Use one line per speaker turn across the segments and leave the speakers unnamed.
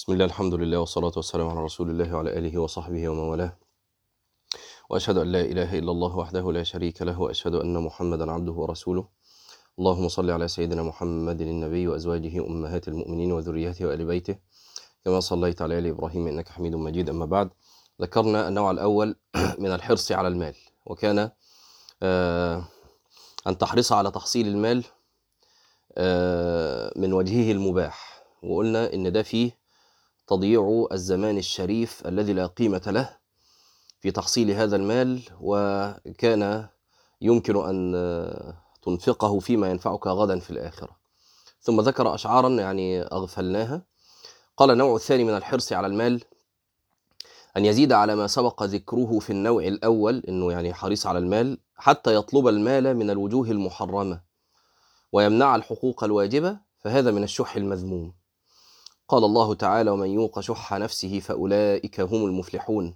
بسم الله الحمد لله والصلاة والسلام على رسول الله وعلى آله وصحبه ومن والاه. وأشهد أن لا إله إلا الله وحده لا شريك له وأشهد أن محمدا عبده ورسوله. اللهم صل على سيدنا محمد النبي وأزواجه أمهات المؤمنين وذريته وآل بيته. كما صليت على آل إبراهيم إنك حميد مجيد. أما بعد ذكرنا النوع الأول من الحرص على المال وكان آه، أن تحرص على تحصيل المال آه، من وجهه المباح. وقلنا إن ده فيه تضييع الزمان الشريف الذي لا قيمة له في تحصيل هذا المال وكان يمكن أن تنفقه فيما ينفعك غدا في الآخرة. ثم ذكر أشعارا يعني أغفلناها. قال النوع الثاني من الحرص على المال أن يزيد على ما سبق ذكره في النوع الأول أنه يعني حريص على المال حتى يطلب المال من الوجوه المحرمة ويمنع الحقوق الواجبة فهذا من الشح المذموم. قال الله تعالى ومن يوق شح نفسه فأولئك هم المفلحون.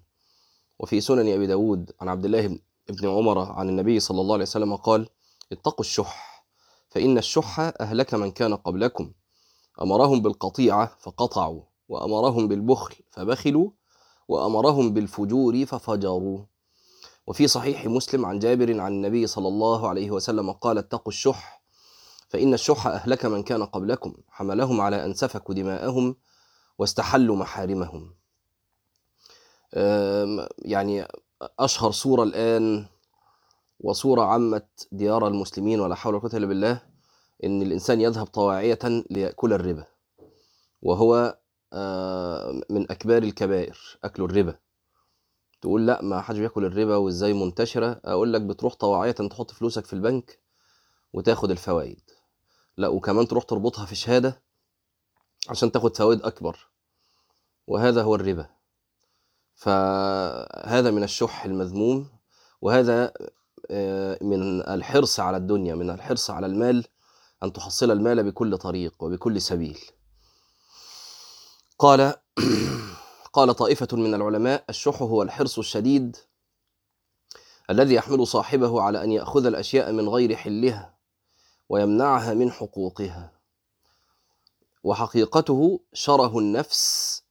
وفي سنن أبي داود عن عبد الله بن عمر عن النبي صلى الله عليه وسلم قال اتقوا الشح فإن الشح أهلك من كان قبلكم أمرهم بالقطيعة فقطعوا وأمرهم بالبخل فبخلوا وأمرهم بالفجور ففجروا. وفي صحيح مسلم عن جابر عن النبي صلى الله عليه وسلم قال اتقوا الشح فإن الشح أهلك من كان قبلكم حملهم على أن سفكوا دماءهم واستحلوا محارمهم. يعني أشهر صورة الآن وصورة عمت ديار المسلمين ولا حول ولا قوة إلا بالله إن الإنسان يذهب طواعية ليأكل الربا وهو من أكبار الكبائر أكل الربا. تقول لا ما حدش بياكل الربا وإزاي منتشرة؟ أقول لك بتروح طواعية تحط فلوسك في البنك وتاخد الفوائد. لا وكمان تروح تربطها في شهادة عشان تاخد فوائد أكبر. وهذا هو الربا. فهذا من الشح المذموم وهذا آه، من الحرص على الدنيا من الحرص على المال أن تحصل المال بكل طريق وبكل سبيل. قال قال طائفة من العلماء الشح هو الحرص الشديد الذي يحمل صاحبه على أن يأخذ الأشياء من غير حلها. ويمنعها من حقوقها. وحقيقته شره النفس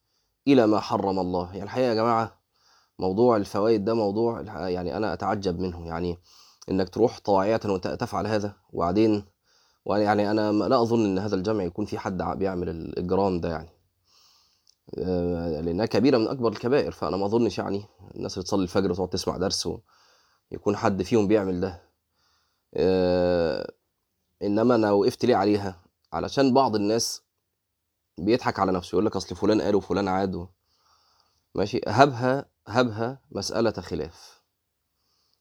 إلى ما حرم الله. يعني الحقيقة يا جماعة موضوع الفوائد ده موضوع يعني أنا أتعجب منه. يعني إنك تروح طواعية وتفعل هذا وبعدين ويعني أنا ما- لا أظن إن هذا الجمع يكون في حد بيعمل الإجرام ده يعني. آه، لأنها كبيرة من أكبر الكبائر. فأنا ما أظنش يعني الناس اللي تصلي الفجر وتقعد تسمع درس ويكون حد فيهم بيعمل ده. إنما أنا وقفت ليه عليها؟ علشان بعض الناس بيضحك على نفسه يقول لك أصل فلان قال وفلان عاد ماشي؟ هبها هبها مسألة خلاف.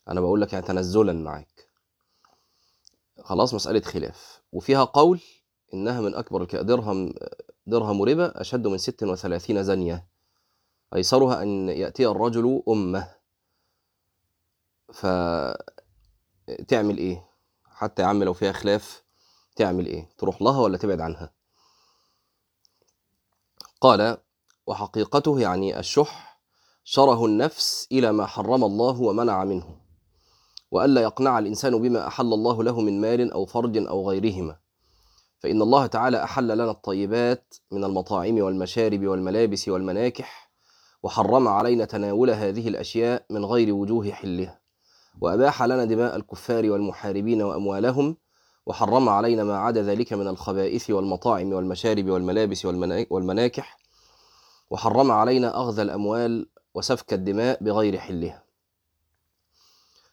أنا بقول لك يعني تنزلا معاك. خلاص مسألة خلاف. وفيها قول إنها من الك... درهم درهم ربا أشد من ست وثلاثين زنية أيسرها أن يأتي الرجل أمه. فتعمل إيه؟ حتى يا عم لو فيها خلاف تعمل إيه؟ تروح لها ولا تبعد عنها؟ قال وحقيقته يعني الشح شره النفس إلى ما حرم الله ومنع منه وألا يقنع الإنسان بما أحل الله له من مال أو فرج أو غيرهما. فإن الله تعالى أحل لنا الطيبات من المطاعم والمشارب والملابس والمناكح وحرم علينا تناول هذه الأشياء من غير وجوه حلها. وأباح لنا دماء الكفار والمحاربين وأموالهم وحرم علينا ما عدا ذلك من الخبائث والمطاعم والمشارب والملابس والمنا- والمناكح وحرم علينا أخذ الأموال وسفك الدماء بغير حلها.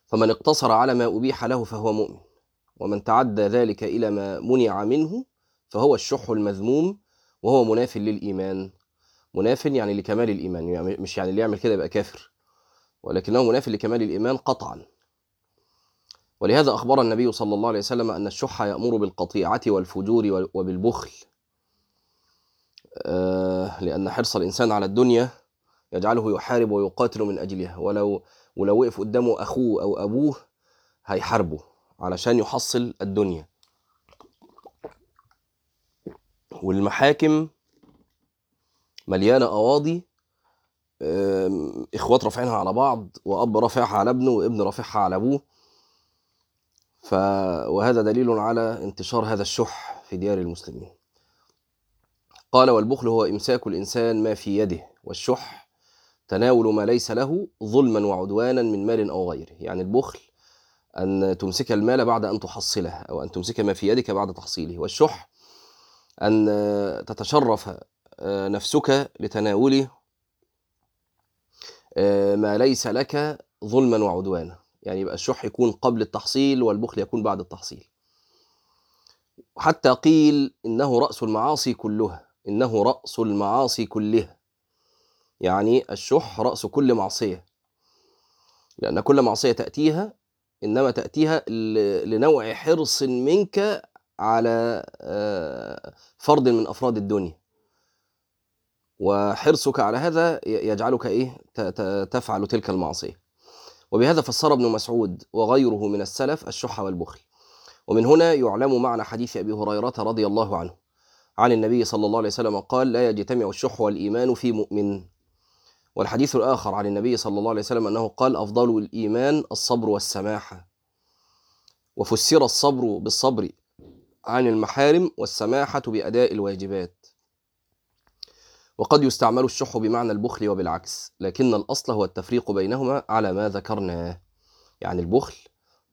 فمن اقتصر على ما أبيح له فهو مؤمن ومن تعدى ذلك إلى ما منع منه فهو الشح المذموم وهو مناف للإيمان. مناف يعني لكمال الإيمان يعني مش يعني اللي يعمل كده يبقى كافر ولكنه مناف لكمال الإيمان قطعا. ولهذا أخبر النبي صلى الله عليه وسلم أن الشح يأمر بالقطيعة والفجور وبالبخل. آه، لأن حرص الإنسان على الدنيا يجعله يحارب ويقاتل من أجلها ولو ولو وقف قدامه أخوه أو أبوه هيحاربه علشان يحصل الدنيا. والمحاكم مليانة أواضي. إخوات رافعينها على بعض وأب رافعها على ابنه وابن رافعها على أبوه. ف... وهذا دليل على انتشار هذا الشح في ديار المسلمين. قال والبخل هو إمساك الإنسان ما في يده والشح تناول ما ليس له ظلما وعدوانا من مال أو غيره. يعني البخل أن تمسك المال بعد أن تحصله أو أن تمسك ما في يدك بعد تحصيله. والشح أن تتشرف نفسك لتناول ما ليس لك ظلما وعدوانا. يعني يبقى الشح يكون قبل التحصيل والبخل يكون بعد التحصيل. حتى قيل إنه رأس المعاصي كلها إنه رأس المعاصي كلها يعني الشح رأس كل معصية. لأن كل معصية تأتيها إنما تأتيها لنوع حرص منك على فرد من أفراد الدنيا. وحرصك على هذا يجعلك إيه؟ تفعل تلك المعصية. وبهذا فسر ابن مسعود وغيره من السلف الشح والبخل. ومن هنا يعلم معنى حديث أبي هريرة رضي الله عنه. عن النبي صلى الله عليه وسلم قال لا يجتمع الشح والإيمان في مؤمن. والحديث الآخر عن النبي صلى الله عليه وسلم أنه قال أفضل الإيمان الصبر والسماحة وفسر الصبر بالصبر عن المحارم والسماحة بأداء الواجبات. وقد يستعمل الشح بمعنى البخل وبالعكس لكن الأصل هو التفريق بينهما على ما ذكرناه يعني البخل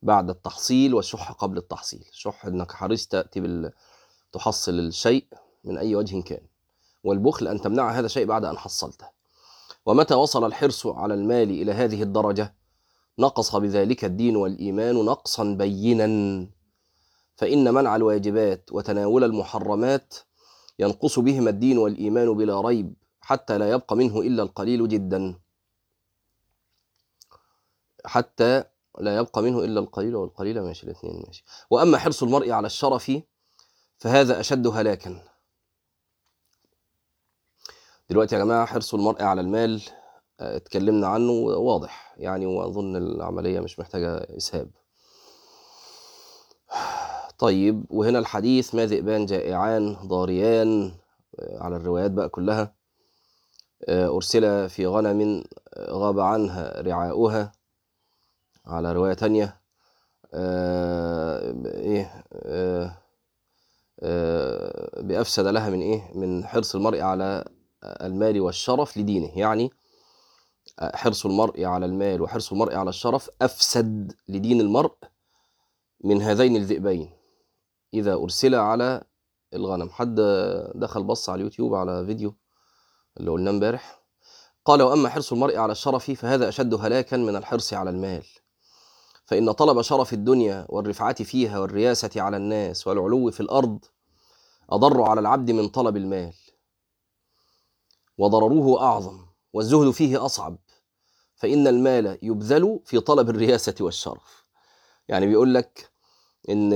بعد التحصيل والشح قبل التحصيل. شح إنك حريص تأتي بال... تحصل الشيء من أي وجه كان والبخل أن تمنع هذا الشيء بعد أن حصلته. ومتى وصل الحرص على المال إلى هذه الدرجة؟ نقص بذلك الدين والإيمان نقصا بينا. فإن منع الواجبات وتناول المحرمات ينقص بهما الدين والإيمان بلا ريب حتى لا يبقى منه إلا القليل جدا. حتى لا يبقى منه إلا القليل والقليل ماشي الاثنين ماشي. وأما حرص المرء على الشرف فهذا أشد هلاكا. دلوقتي يا جماعة حرص المرء على المال اتكلمنا عنه واضح يعني وأظن العملية مش محتاجة إسهاب. طيب وهنا الحديث ما ذئبان جائعان ضاريان على الروايات بقى كلها أرسل في غنم غاب عنها رعاؤها على رواية تانية إيه بأفسد لها من إيه من حرص المرء على المال والشرف لدينه يعني حرص المرء على المال وحرص المرء على الشرف أفسد لدين المرء من هذين الذئبين. إذا أرسل على الغنم. حد دخل بص على اليوتيوب على فيديو اللي قلناه امبارح قال وأما حرص المرء على الشرف فهذا أشد هلاكا من الحرص على المال. فإن طلب شرف الدنيا والرفعة فيها والرياسة على الناس والعلو في الأرض أضر على العبد من طلب المال. وضرره أعظم والزهد فيه أصعب. فإن المال يبذل في طلب الرياسة والشرف. يعني بيقول لك إن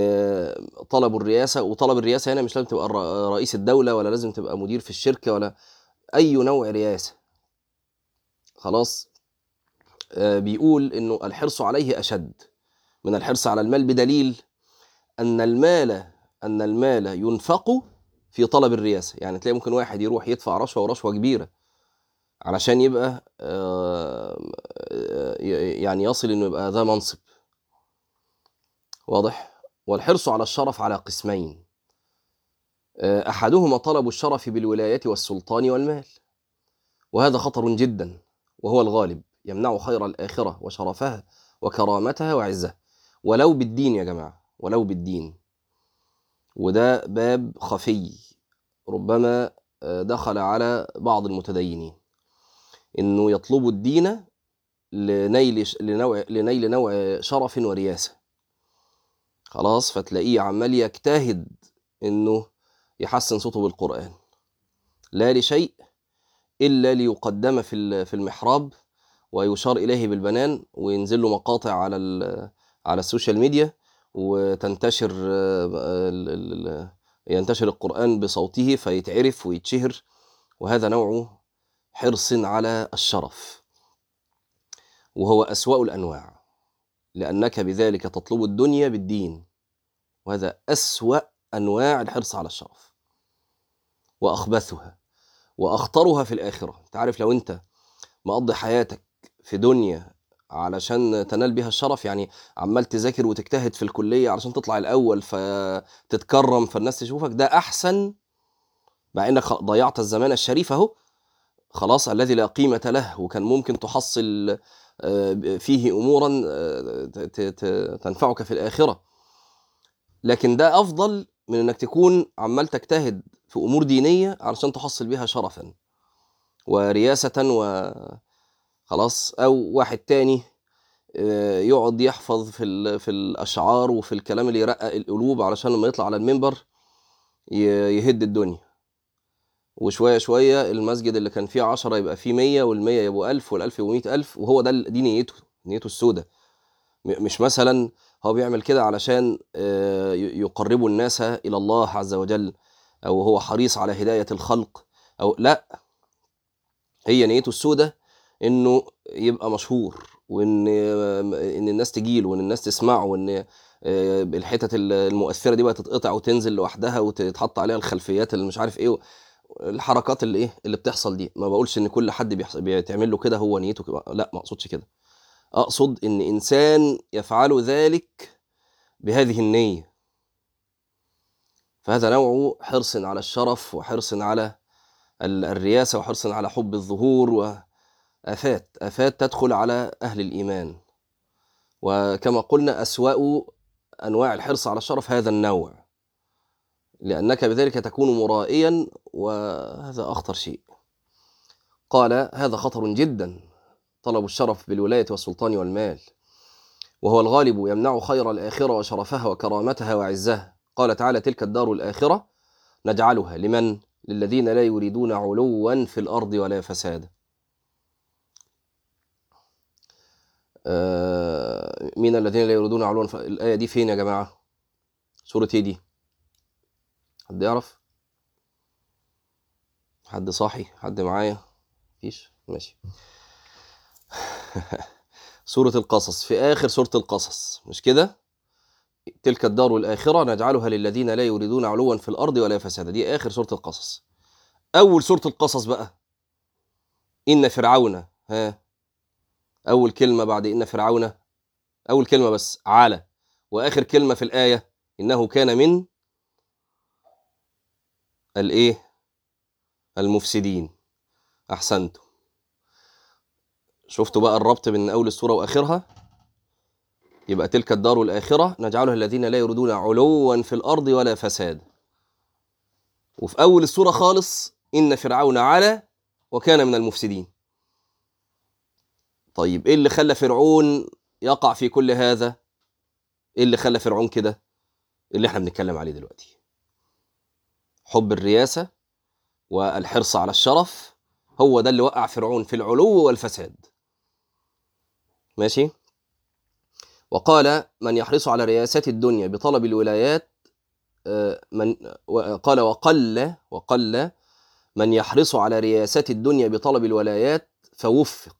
طلب الرئاسة وطلب الرئاسة هنا مش لازم تبقى رئيس الدولة ولا لازم تبقى مدير في الشركة ولا أي نوع رئاسة. خلاص؟ بيقول إنه الحرص عليه أشد. من الحرص على المال بدليل أن المال أن المال ينفق في طلب الرئاسة. يعني تلاقي ممكن واحد يروح يدفع رشوة ورشوة كبيرة علشان يبقى يعني يصل إنه يبقى ذا منصب. واضح؟ والحرص على الشرف على قسمين. أحدهما طلب الشرف بالولاية والسلطان والمال. وهذا خطر جدا وهو الغالب يمنع خير الآخرة وشرفها وكرامتها وعزها. ولو بالدين يا جماعة ولو بالدين. وده باب خفي ربما دخل على بعض المتدينين. إنه يطلبوا الدين لنيل لنوع لنيل نوع شرف ورياسة. خلاص فتلاقيه عمال يجتهد إنه يحسن صوته بالقرآن. لا لشيء إلا ليقدم في في المحراب ويشار إليه بالبنان وينزل له مقاطع على على ال social media وتنتشر ينتشر القرآن بصوته فيتعرف ويتشهر وهذا نوع حرص على الشرف. وهو أسوأ الأنواع. لأنك بذلك تطلب الدنيا بالدين. وهذا أسوأ أنواع الحرص على الشرف. وأخبثها. وأخطرها في الآخرة. تعرف لو أنت مقضي حياتك في دنيا علشان تنال بها الشرف يعني عمال تذاكر وتجتهد في الكلية علشان تطلع الأول فتتكرم فالناس تشوفك ده أحسن. مع إنك خ- ضيعت الزمان الشريف أهو. خلاص الذي لا قيمة له وكان ممكن تحصل فيه أمورا آه، تنفعك في الآخرة. لكن ده أفضل من إنك تكون عمال تجتهد في أمور دينية علشان تحصل بها شرفا ورياسة و خلاص أو واحد تاني آه، يقعد يحفظ في في الأشعار وفي الكلام اللي يرقق القلوب علشان لما يطلع على المنبر يهد الدنيا. وشوية شوية المسجد اللي كان فيه عشرة يبقى فيه مية والمية يبقوا ألف والألف يبقوا مئة ألف وهو ده دي نيته نيته السودة. م- مش مثلا هو بيعمل كده علشان آه، يقربوا الناس إلى الله عز وجل أو هو حريص على هداية الخلق أو لا. هي نيته السودة إنه يبقى مشهور وإن إن الناس تجيله وإن الناس تسمعه وإن آه، الحتت المؤثرة دي بقى تتقطع وتنزل لوحدها وتتحط عليها الخلفيات اللي مش عارف إيه الحركات اللي إيه اللي بتحصل دي. ما بقولش إن كل حد بيتعمل له كده هو نيته كده. لأ ما أقصدش كده. أقصد إن إنسان يفعل ذلك بهذه النية. فهذا نوع حرص على الشرف وحرص على ال- الرياسة وحرص على حب الظهور وآفات. آفات تدخل على أهل الإيمان. وكما قلنا أسوأ أنواع الحرص على الشرف هذا النوع. لأنك بذلك تكون مرائيا وهذا أخطر شيء. قال هذا خطر جدا طلب الشرف بالولاية والسلطان والمال وهو الغالب يمنع خير الآخرة وشرفها وكرامتها وعزها. قال تعالى تلك الدار الآخرة نجعلها لمن؟ للذين لا يريدون علوا في الأرض ولا فسادا آه، من الذين لا يريدون علوا الآية دي فين يا جماعة؟ سورة إيه دي حد يعرف؟ حد صاحي حد معايا؟ مفيش. ماشي. سورة القصص. في آخر سورة القصص. مش كده؟ تلك الدار الآخرة نجعلها للذين لا يريدون علوا في الأرض ولا فسادا. دي آخر سورة القصص. أول سورة القصص بقى. إن فرعون ها؟ أول كلمة بعد إن فرعون. أول كلمة بس. على وآخر كلمة في الآية إنه كان من الإيه؟ المفسدين. أحسنتم. شفتوا بقى الربط بين أول السورة وآخرها؟ يبقى تلك الدار الآخرة نجعلها الذين لا يريدون علوا في الأرض ولا فساد. وفي أول السورة خالص إن فرعون علا وكان من المفسدين. طيب إيه اللي خلى فرعون يقع في كل هذا؟ إيه اللي خلى فرعون كده؟ اللي إحنا بنتكلم عليه دلوقتي. حب الرياسة والحرص على الشرف هو ده اللي وقع فرعون في العلو والفساد. ماشي؟ وقال من يحرص على رياسة الدنيا بطلب الولايات آه، من قال وقل وقل من يحرص على رياسة الدنيا بطلب الولايات فوفق.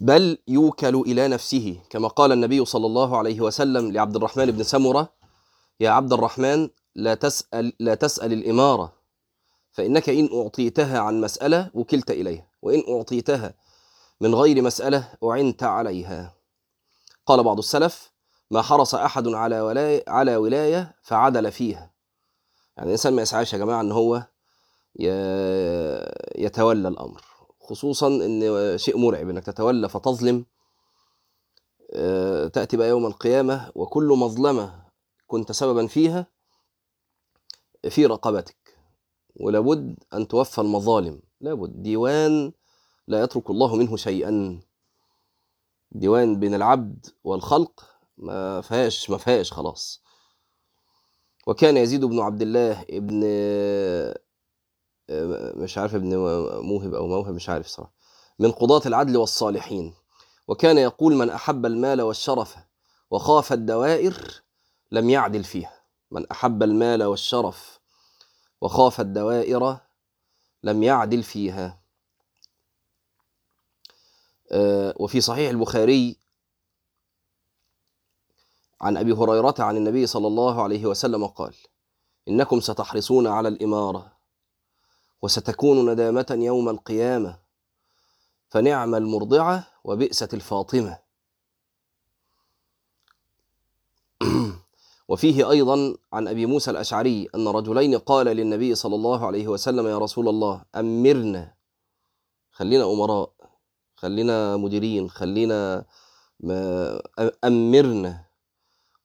بل يوكل إلى نفسه كما قال النبي صلى الله عليه وسلم لعبد الرحمن بن سمرة يا عبد الرحمن لا تسأل لا تسأل الإمارة فإنك إن أعطيتها عن مسألة وكلت إليها وإن أعطيتها من غير مسألة أعنت عليها. قال بعض السلف ما حرص أحد على ولاية على ولاية فعدل فيها. يعني الإنسان ما يسعاش يا جماعة إن هو يتولى الأمر خصوصا إن شيء مرعب إنك تتولى فتظلم آه، تأتي بقى يوم القيامة وكل مظلمة كنت سببا فيها في رقبتك. ولابد أن توفى المظالم. لابد. ديوان لا يترك الله منه شيئا. ديوان بين العبد والخلق ما فيهاش ما فيهاش خلاص. وكان يزيد بن عبد الله ابن مش عارف ابن موهب أو موهب مش عارف صراحة. من قضاة العدل والصالحين. وكان يقول من أحب المال والشرف وخاف الدوائر لم يعدل فيها. من أحب المال والشرف وخاف الدوائر لم يعدل فيها. آه، وفي صحيح البخاري عن أبي هريرة عن النبي صلى الله عليه وسلم قال إنكم ستحرصون على الإمارة وستكون ندامة يوم القيامة فنعم المرضعة وبئست الفاطمة. وفيه أيضا عن أبي موسى الأشعري أن رجلين قال للنبي صلى الله عليه وسلم يا رسول الله أمرنا. خلينا أمراء خلينا مديرين خلينا أمرنا.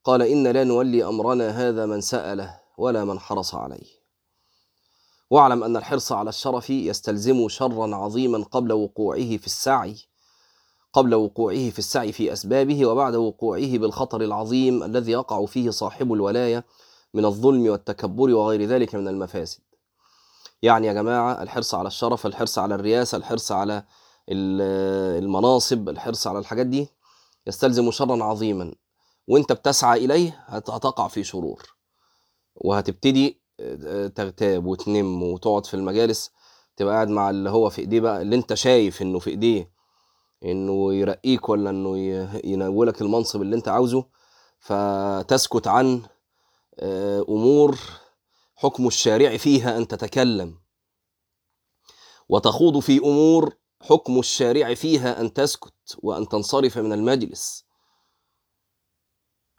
قال إن لا نولي أمرنا هذا من سأله ولا من حرص عليه. واعلم أن الحرص على الشرف يستلزم شرا عظيما قبل وقوعه في السعي. قبل وقوعه في السعي في أسبابه وبعد وقوعه بالخطر العظيم الذي يقع فيه صاحب الولاية من الظلم والتكبر وغير ذلك من المفاسد. يعني يا جماعة الحرص على الشرف الحرص على الرياسة الحرص على المناصب الحرص على الحاجات دي يستلزم شرا عظيما. وانت بتسعى إليه هتقع في شرور. وهتبتدي تغتاب وتنم وتقعد في المجالس تبقى قاعد مع اللي هو في إيديه بقى اللي انت شايف إنه في إيديه. إنه يرقيك ولا إنه ينولك المنصب اللي أنت عاوزه. فتسكت عن أمور حكم الشارع فيها أن تتكلم. وتخوض في أمور حكم الشارع فيها أن تسكت وأن تنصرف من المجلس.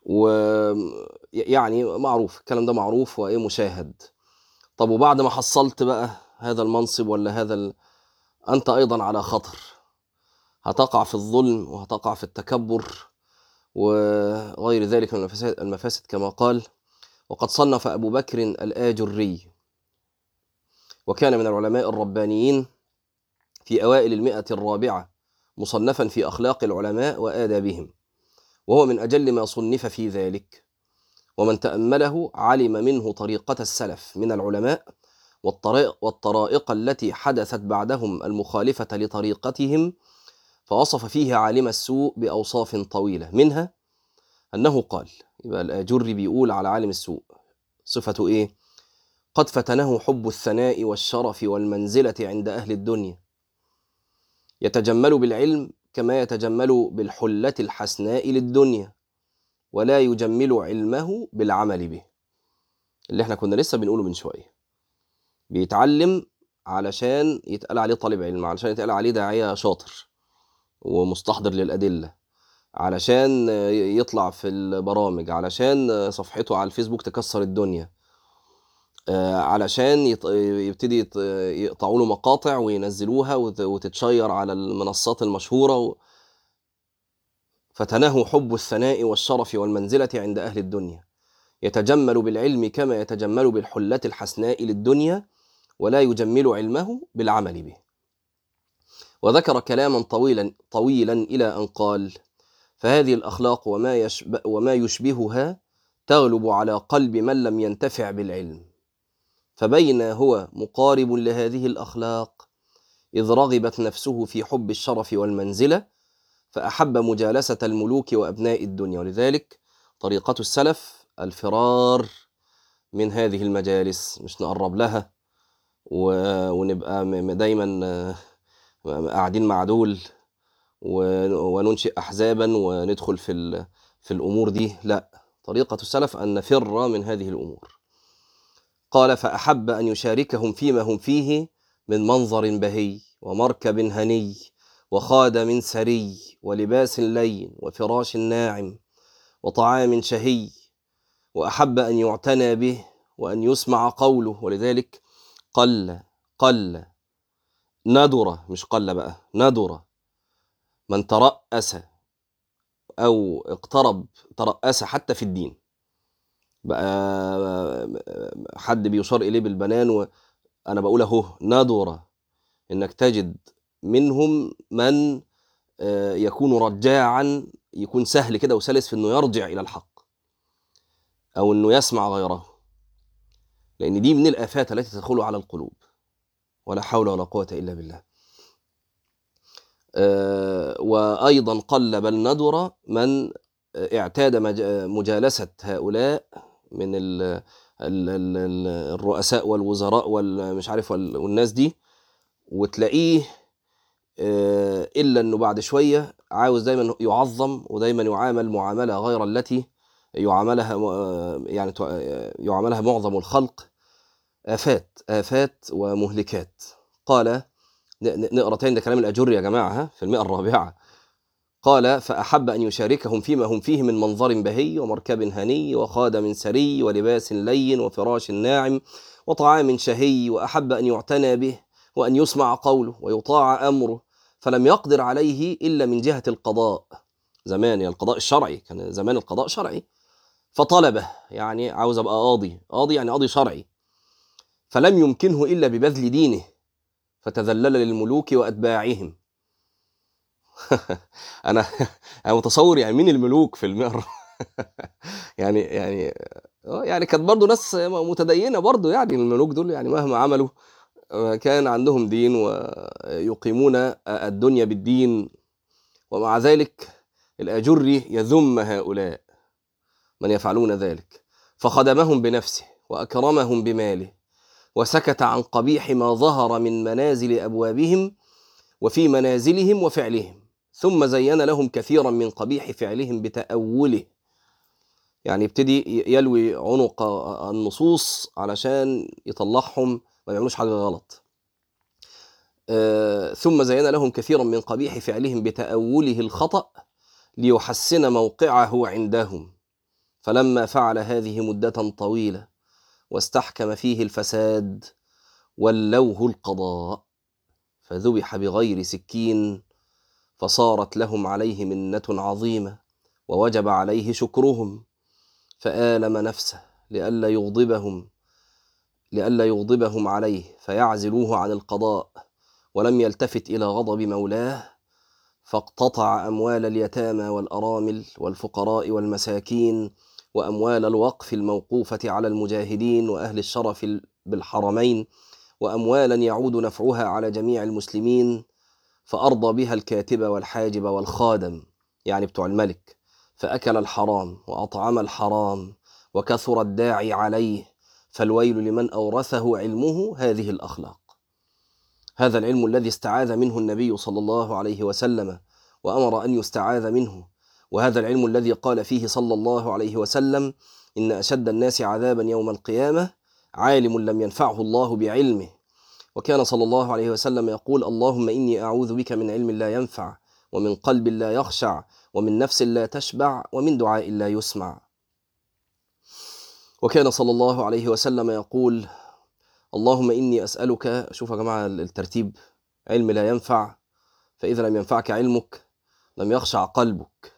ويعني معروف الكلام ده معروف وإيه مشاهد. طب وبعد ما حصلت بقى هذا المنصب ولا هذا ال... أنت أيضا على خطر. هتقع في الظلم وهتقع في التكبر وغير ذلك من المفاسد كما قال وقد صنف أبو بكر الآجري. وكان من العلماء الربانيين في أوائل المئة الرابعة مصنفا في أخلاق العلماء وآدابهم وهو من أجل ما صنف في ذلك. ومن تأمله علم منه طريقة السلف من العلماء والطرائق, التي حدثت بعدهم المخالفة لطريقتهم فوصف فيه عالم السوء بأوصاف طويلة منها أنه قال يبقى الآجري بيقول على عالم السوء. صفته إيه؟ قد فتنه حب الثناء والشرف والمنزلة عند أهل الدنيا. يتجمل بالعلم كما يتجمل بالحلة الحسناء للدنيا ولا يجمل علمه بالعمل به. اللي إحنا كنا لسه بنقوله من شوية. بيتعلم علشان يتقال عليه طالب علم علشان يتقال عليه داعية شاطر. ومستحضر للأدلة علشان يطلع في البرامج علشان صفحته على الفيسبوك تكسر الدنيا. علشان يبتدي يقطعوا له مقاطع وينزلوها وتتشير على المنصات المشهورة فتناه حب الثناء والشرف والمنزلة عند أهل الدنيا. يتجمل بالعلم كما يتجمل بالحلة الحسناء للدنيا ولا يجمل علمه بالعمل به. وذكر كلاما طويلا طويلا إلى أن قال فهذه الأخلاق وما, يشبه وما يشبهها تغلب على قلب من لم ينتفع بالعلم. فبين هو مقارب لهذه الأخلاق إذ رغبت نفسه في حب الشرف والمنزلة فأحب مجالسة الملوك وأبناء الدنيا. ولذلك طريقة السلف الفرار من هذه المجالس. مش نقرب لها ونبقى دايما قاعدين مع دول وننشئ احزابا وندخل في في الأمور دي. لا طريقة السلف أن نفر من هذه الأمور. قال فأحب أن يشاركهم فيما هم فيه من منظر بهي ومركب هني وخادم سري ولباس لين وفراش ناعم وطعام شهي وأحب أن يعتنى به وأن يسمع قوله. ولذلك قل قل ندر مش قل بقى ندر من ترأس أو اقترب ترأس حتى في الدين. بقى حد بيشار إليه بالبنان وأنا بقول أهو ندر إنك تجد منهم من يكون رجاعا يكون سهل كده وسلس في إنه يرجع إلى الحق. أو إنه يسمع غيره. لأن دي من الآفات التي تدخل على القلوب. ولا حول ولا قوة إلا بالله. أه وأيضا قل بل ندر من اعتاد مجالسة هؤلاء من ال ال ال الرؤساء والوزراء والمش عارف والناس دي وتلاقيه أه إلا أنه بعد شوية عاوز دايما يعظم ودايما يعامل معاملة غير التي يعاملها يعني يعاملها معظم الخلق آفات آفات ومهلكات. قال نقرأ تاني ده كلام الأجر يا جماعة في المئة الرابعة. قال فأحب أن يشاركهم فيما هم فيه من منظر بهي ومركب هني وخادم سري ولباس لين وفراش ناعم وطعام شهي وأحب أن يعتنى به وأن يسمع قوله ويطاع أمره فلم يقدر عليه إلا من جهة القضاء. زمان يعني القضاء الشرعي كان زمان القضاء شرعي. فطلبه يعني عاوز أبقى قاضي قاضي يعني قاضي شرعي. فلم يمكنه إلا ببذل دينه فتذلل للملوك وأتباعهم. أنا أنا متصور يعني مين الملوك في المئر يعني يعني آه يعني كانت برضه ناس متدينة برضه يعني الملوك دول يعني مهما عملوا كان عندهم دين ويقيمون الدنيا بالدين. ومع ذلك الأجري يذم هؤلاء من يفعلون ذلك. فخدمهم بنفسه وأكرمهم بماله. وسكت عن قبيح ما ظهر من منازل أبوابهم وفي منازلهم وفعلهم ثم زين لهم كثيرا من قبيح فعلهم بتأوله. يعني يبتدي يلوي عنق النصوص علشان يطلعهم ما يعملوش حاجة غلط. آه ثم زين لهم كثيرا من قبيح فعلهم بتأوله الخطأ ليحسن موقعه عندهم. فلما فعل هذه مدة طويلة واستحكم فيه الفساد ولوه القضاء فذبح بغير سكين فصارت لهم عليه منة عظيمة ووجب عليه شكرهم فآلم نفسه لئلا يغضبهم لئلا يغضبهم عليه فيعزلوه عن القضاء ولم يلتفت إلى غضب مولاه فاقتطع أموال اليتامى والأرامل والفقراء والمساكين وأموال الوقف الموقوفة على المجاهدين وأهل الشرف بالحرمين وأموالا يعود نفعها على جميع المسلمين فأرضى بها الكاتب والحاجب والخادم يعني بتوع الملك فأكل الحرام وأطعم الحرام وكثر الداعي عليه فالويل لمن أورثه علمه هذه الأخلاق. هذا العلم الذي استعاذ منه النبي صلى الله عليه وسلم وأمر أن يستعاذ منه وهذا العلم الذي قال فيه صلى الله عليه وسلم إن أشد الناس عذابا يوم القيامة عالم لم ينفعه الله بعلمه. وكان صلى الله عليه وسلم يقول اللهم إني أعوذ بك من علم لا ينفع ومن قلب لا يخشع ومن نفس لا تشبع ومن دعاء لا يسمع. وكان صلى الله عليه وسلم يقول اللهم إني أسألك شوف يا جماعة الترتيب علم لا ينفع فإذا لم ينفعك علمك لم يخشع قلبك.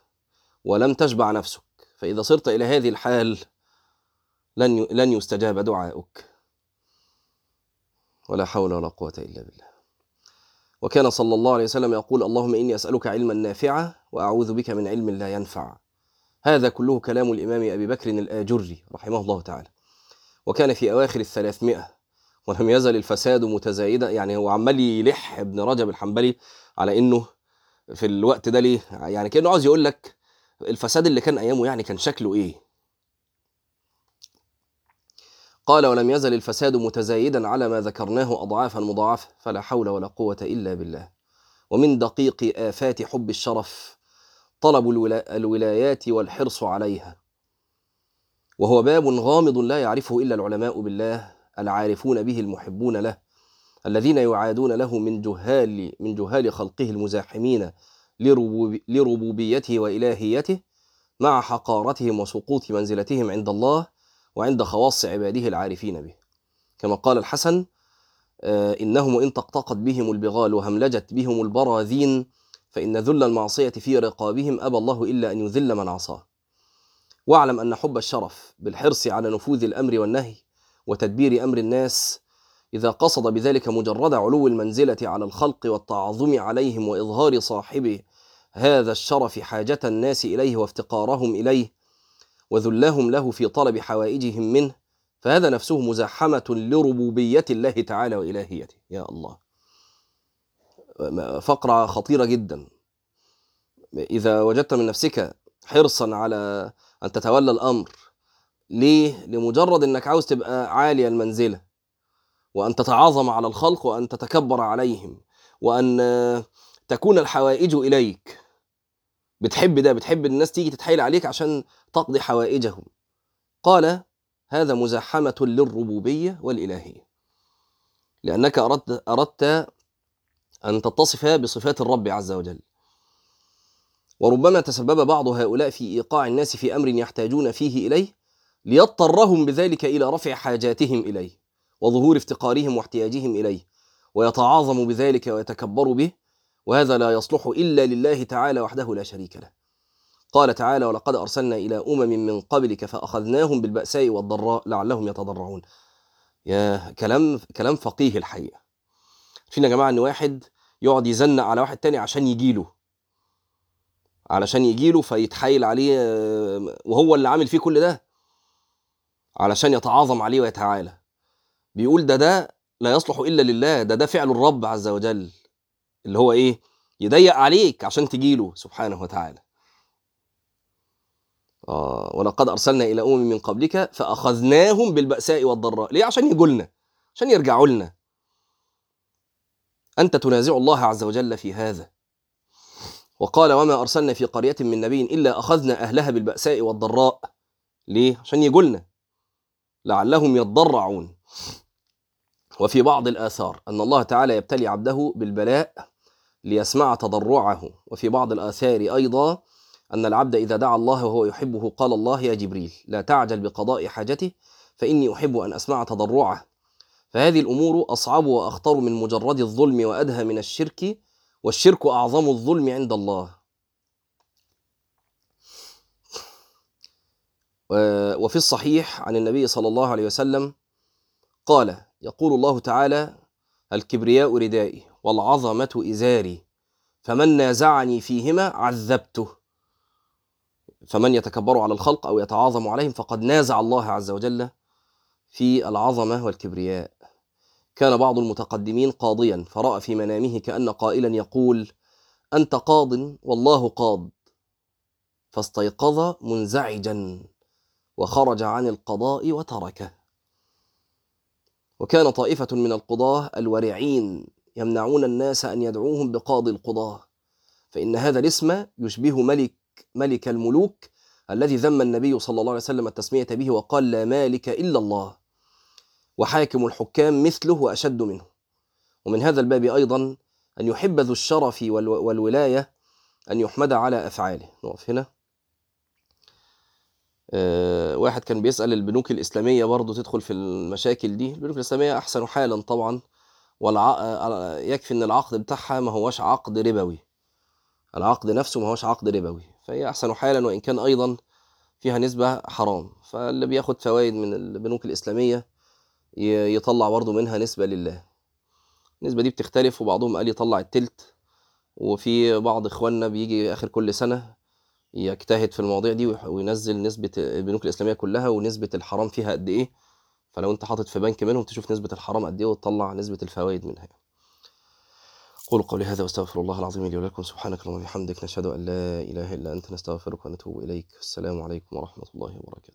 ولم تشبع نفسك. فإذا صرت إلى هذه الحال لن لن يستجاب دعاؤك. ولا حول ولا قوة إلا بالله. وكان صلى الله عليه وسلم يقول اللهم إني أسألك علما نافعا وأعوذ بك من علم لا ينفع. هذا كله كلام الإمام أبي بكر الآجري رحمه الله تعالى. وكان في أواخر الثلاثمائة ولم يزل الفساد متزايدا يعني هو عمال يلح ابن رجب الحنبلي على إنه في الوقت ده ليه يعني كأنه عاوز يقول لك الفساد اللي كان أيامه يعني كان شكله إيه؟ قال ولم يزل الفساد متزايدا على ما ذكرناه أضعافا مضاعفة فلا حول ولا قوة إلا بالله. ومن دقيق آفات حب الشرف طلب الولايات والحرص عليها. وهو باب غامض لا يعرفه إلا العلماء بالله العارفون به المحبون له الذين يعادون له من جهال من جهال خلقه المزاحمين. لربوبيته وإلهيته مع حقارتهم وسقوط منزلتهم عند الله وعند خواص عباده العارفين به. كما قال الحسن آه، إنهم وإن تقطقت بهم البغال وهملجت بهم البراذين فإن ذل المعصية في رقابهم أبى الله إلا أن يذل من عصاه. واعلم أن حب الشرف بالحرص على نفوذ الأمر والنهي وتدبير أمر الناس إذا قصد بذلك مجرد علو المنزلة على الخلق والتعظم عليهم وإظهار صاحبه هذا الشرف حاجة الناس إليه وافتقارهم إليه وذلهم له في طلب حوائجهم منه فهذا نفسه مزاحمة لربوبية الله تعالى وإلهيته. يا الله. فقرة خطيرة جدا. إذا وجدت من نفسك حرصا على أن تتولى الأمر ليه؟ لمجرد أنك عاوز تبقى عالي المنزلة. وأن تتعاظم على الخلق وأن تتكبر عليهم وأن تكون الحوائج إليك. بتحب ده بتحب الناس تيجي تتحايل عليك عشان تقضي حوائجهم. قال هذا مزاحمة للربوبية والإلهية. لأنك أردت, أردت أن تتصف بصفات الرب عز وجل. وربما تسبب بعض هؤلاء في إيقاع الناس في أمر يحتاجون فيه إليه ليضطرهم بذلك إلى رفع حاجاتهم إليه. وظهور افتقارهم واحتياجهم إليه ويتعاظموا بذلك ويتكبروا به وهذا لا يصلح إلا لله تعالى وحده لا شريك له. قال تعالى ولقد أرسلنا إلى أمم من قبلك فأخذناهم بالبأساء والضراء لعلهم يتضرعون. يا كلام كلام فقيه الحقيقة. عارفين يا جماعة إن واحد يقعد يزنق على واحد تاني عشان يجيله علشان يجيله فيتحايل عليه آه، وهو اللي عامل فيه كل ده. علشان يتعاظم عليه ويتعالى. بيقول ده ده لا يصلح إلا لله ده ده فعل الرب عز وجل اللي هو إيه؟ يضيق عليك عشان تجيله سبحانه وتعالى. آه ولقد أرسلنا إلى أمم من قبلك فأخذناهم بالبأساء والضراء. ليه؟ عشان يجوا لنا عشان يرجعوا لنا. أنت تنازع الله عز وجل في هذا. وقال وما أرسلنا في قرية من نبي إلا أخذنا أهلها بالبأساء والضراء. ليه؟ عشان يجوا لنا. لعلهم يضرعون وفي بعض الآثار أن الله تعالى يبتلي عبده بالبلاء ليسمع تضرعه. وفي بعض الآثار أيضا أن العبد إذا دعا الله وهو يحبه قال الله يا جبريل لا تعجل بقضاء حاجته فإني أحب أن أسمع تضرعه. فهذه الأمور أصعب وأخطر من مجرد الظلم وأدهى من الشرك والشرك أعظم الظلم عند الله. وفي الصحيح عن النبي صلى الله عليه وسلم قال يقول الله تعالى الكبرياء ردائي والعظمة إزاري فمن نازعني فيهما عذبته. فمن يتكبر على الخلق أو يتعاظم عليهم فقد نازع الله عز وجل في العظمة والكبرياء. كان بعض المتقدمين قاضيا فرأى في منامه كأن قائلا يقول أنت قاض والله قاض. فاستيقظ منزعجا وخرج عن القضاء وتركه. وكان طائفة من القضاة الورعين يمنعون الناس أن يدعوهم بقاضي القضاة. فإن هذا الاسم يشبه ملك ملك الملوك الذي ذم النبي صلى الله عليه وسلم التسمية به وقال لا مالك إلا الله. وحاكم الحكام مثله وأشد منه. ومن هذا الباب أيضا أن يحب ذو الشرف والو- والولاية أن يحمد على أفعاله. نقف هنا. واحد كان بيسأل البنوك الإسلامية برضو تدخل في المشاكل دي. البنوك الإسلامية أحسن حالا طبعا والع... آه، يكفي إن العقد بتاعها ما هوش عقد ربوي. العقد نفسه ما هوش عقد ربوي. فهي أحسن حالا وإن كان أيضا فيها نسبة حرام. فاللي بياخد فوائد من البنوك الإسلامية يطلع برضو منها نسبة لله. النسبة دي بتختلف وبعضهم قال يطلع التلت. وفي بعض إخواننا بيجي آخر كل سنة يجتهد في المواضيع دي وينزل نسبة البنوك الإسلامية كلها ونسبة الحرام فيها قد إيه. فلو أنت حاطط في بنك منهم تشوف نسبة الحرام قد إيه وتطلع نسبة الفوائد منها قولوا قولي هذا واستغفر الله العظيم لي ولكم. سبحانك اللهم وبحمدك. نشهد أن لا إله إلا أنت. نستغفرك ونتوب إليك. السلام عليكم ورحمة الله وبركاته.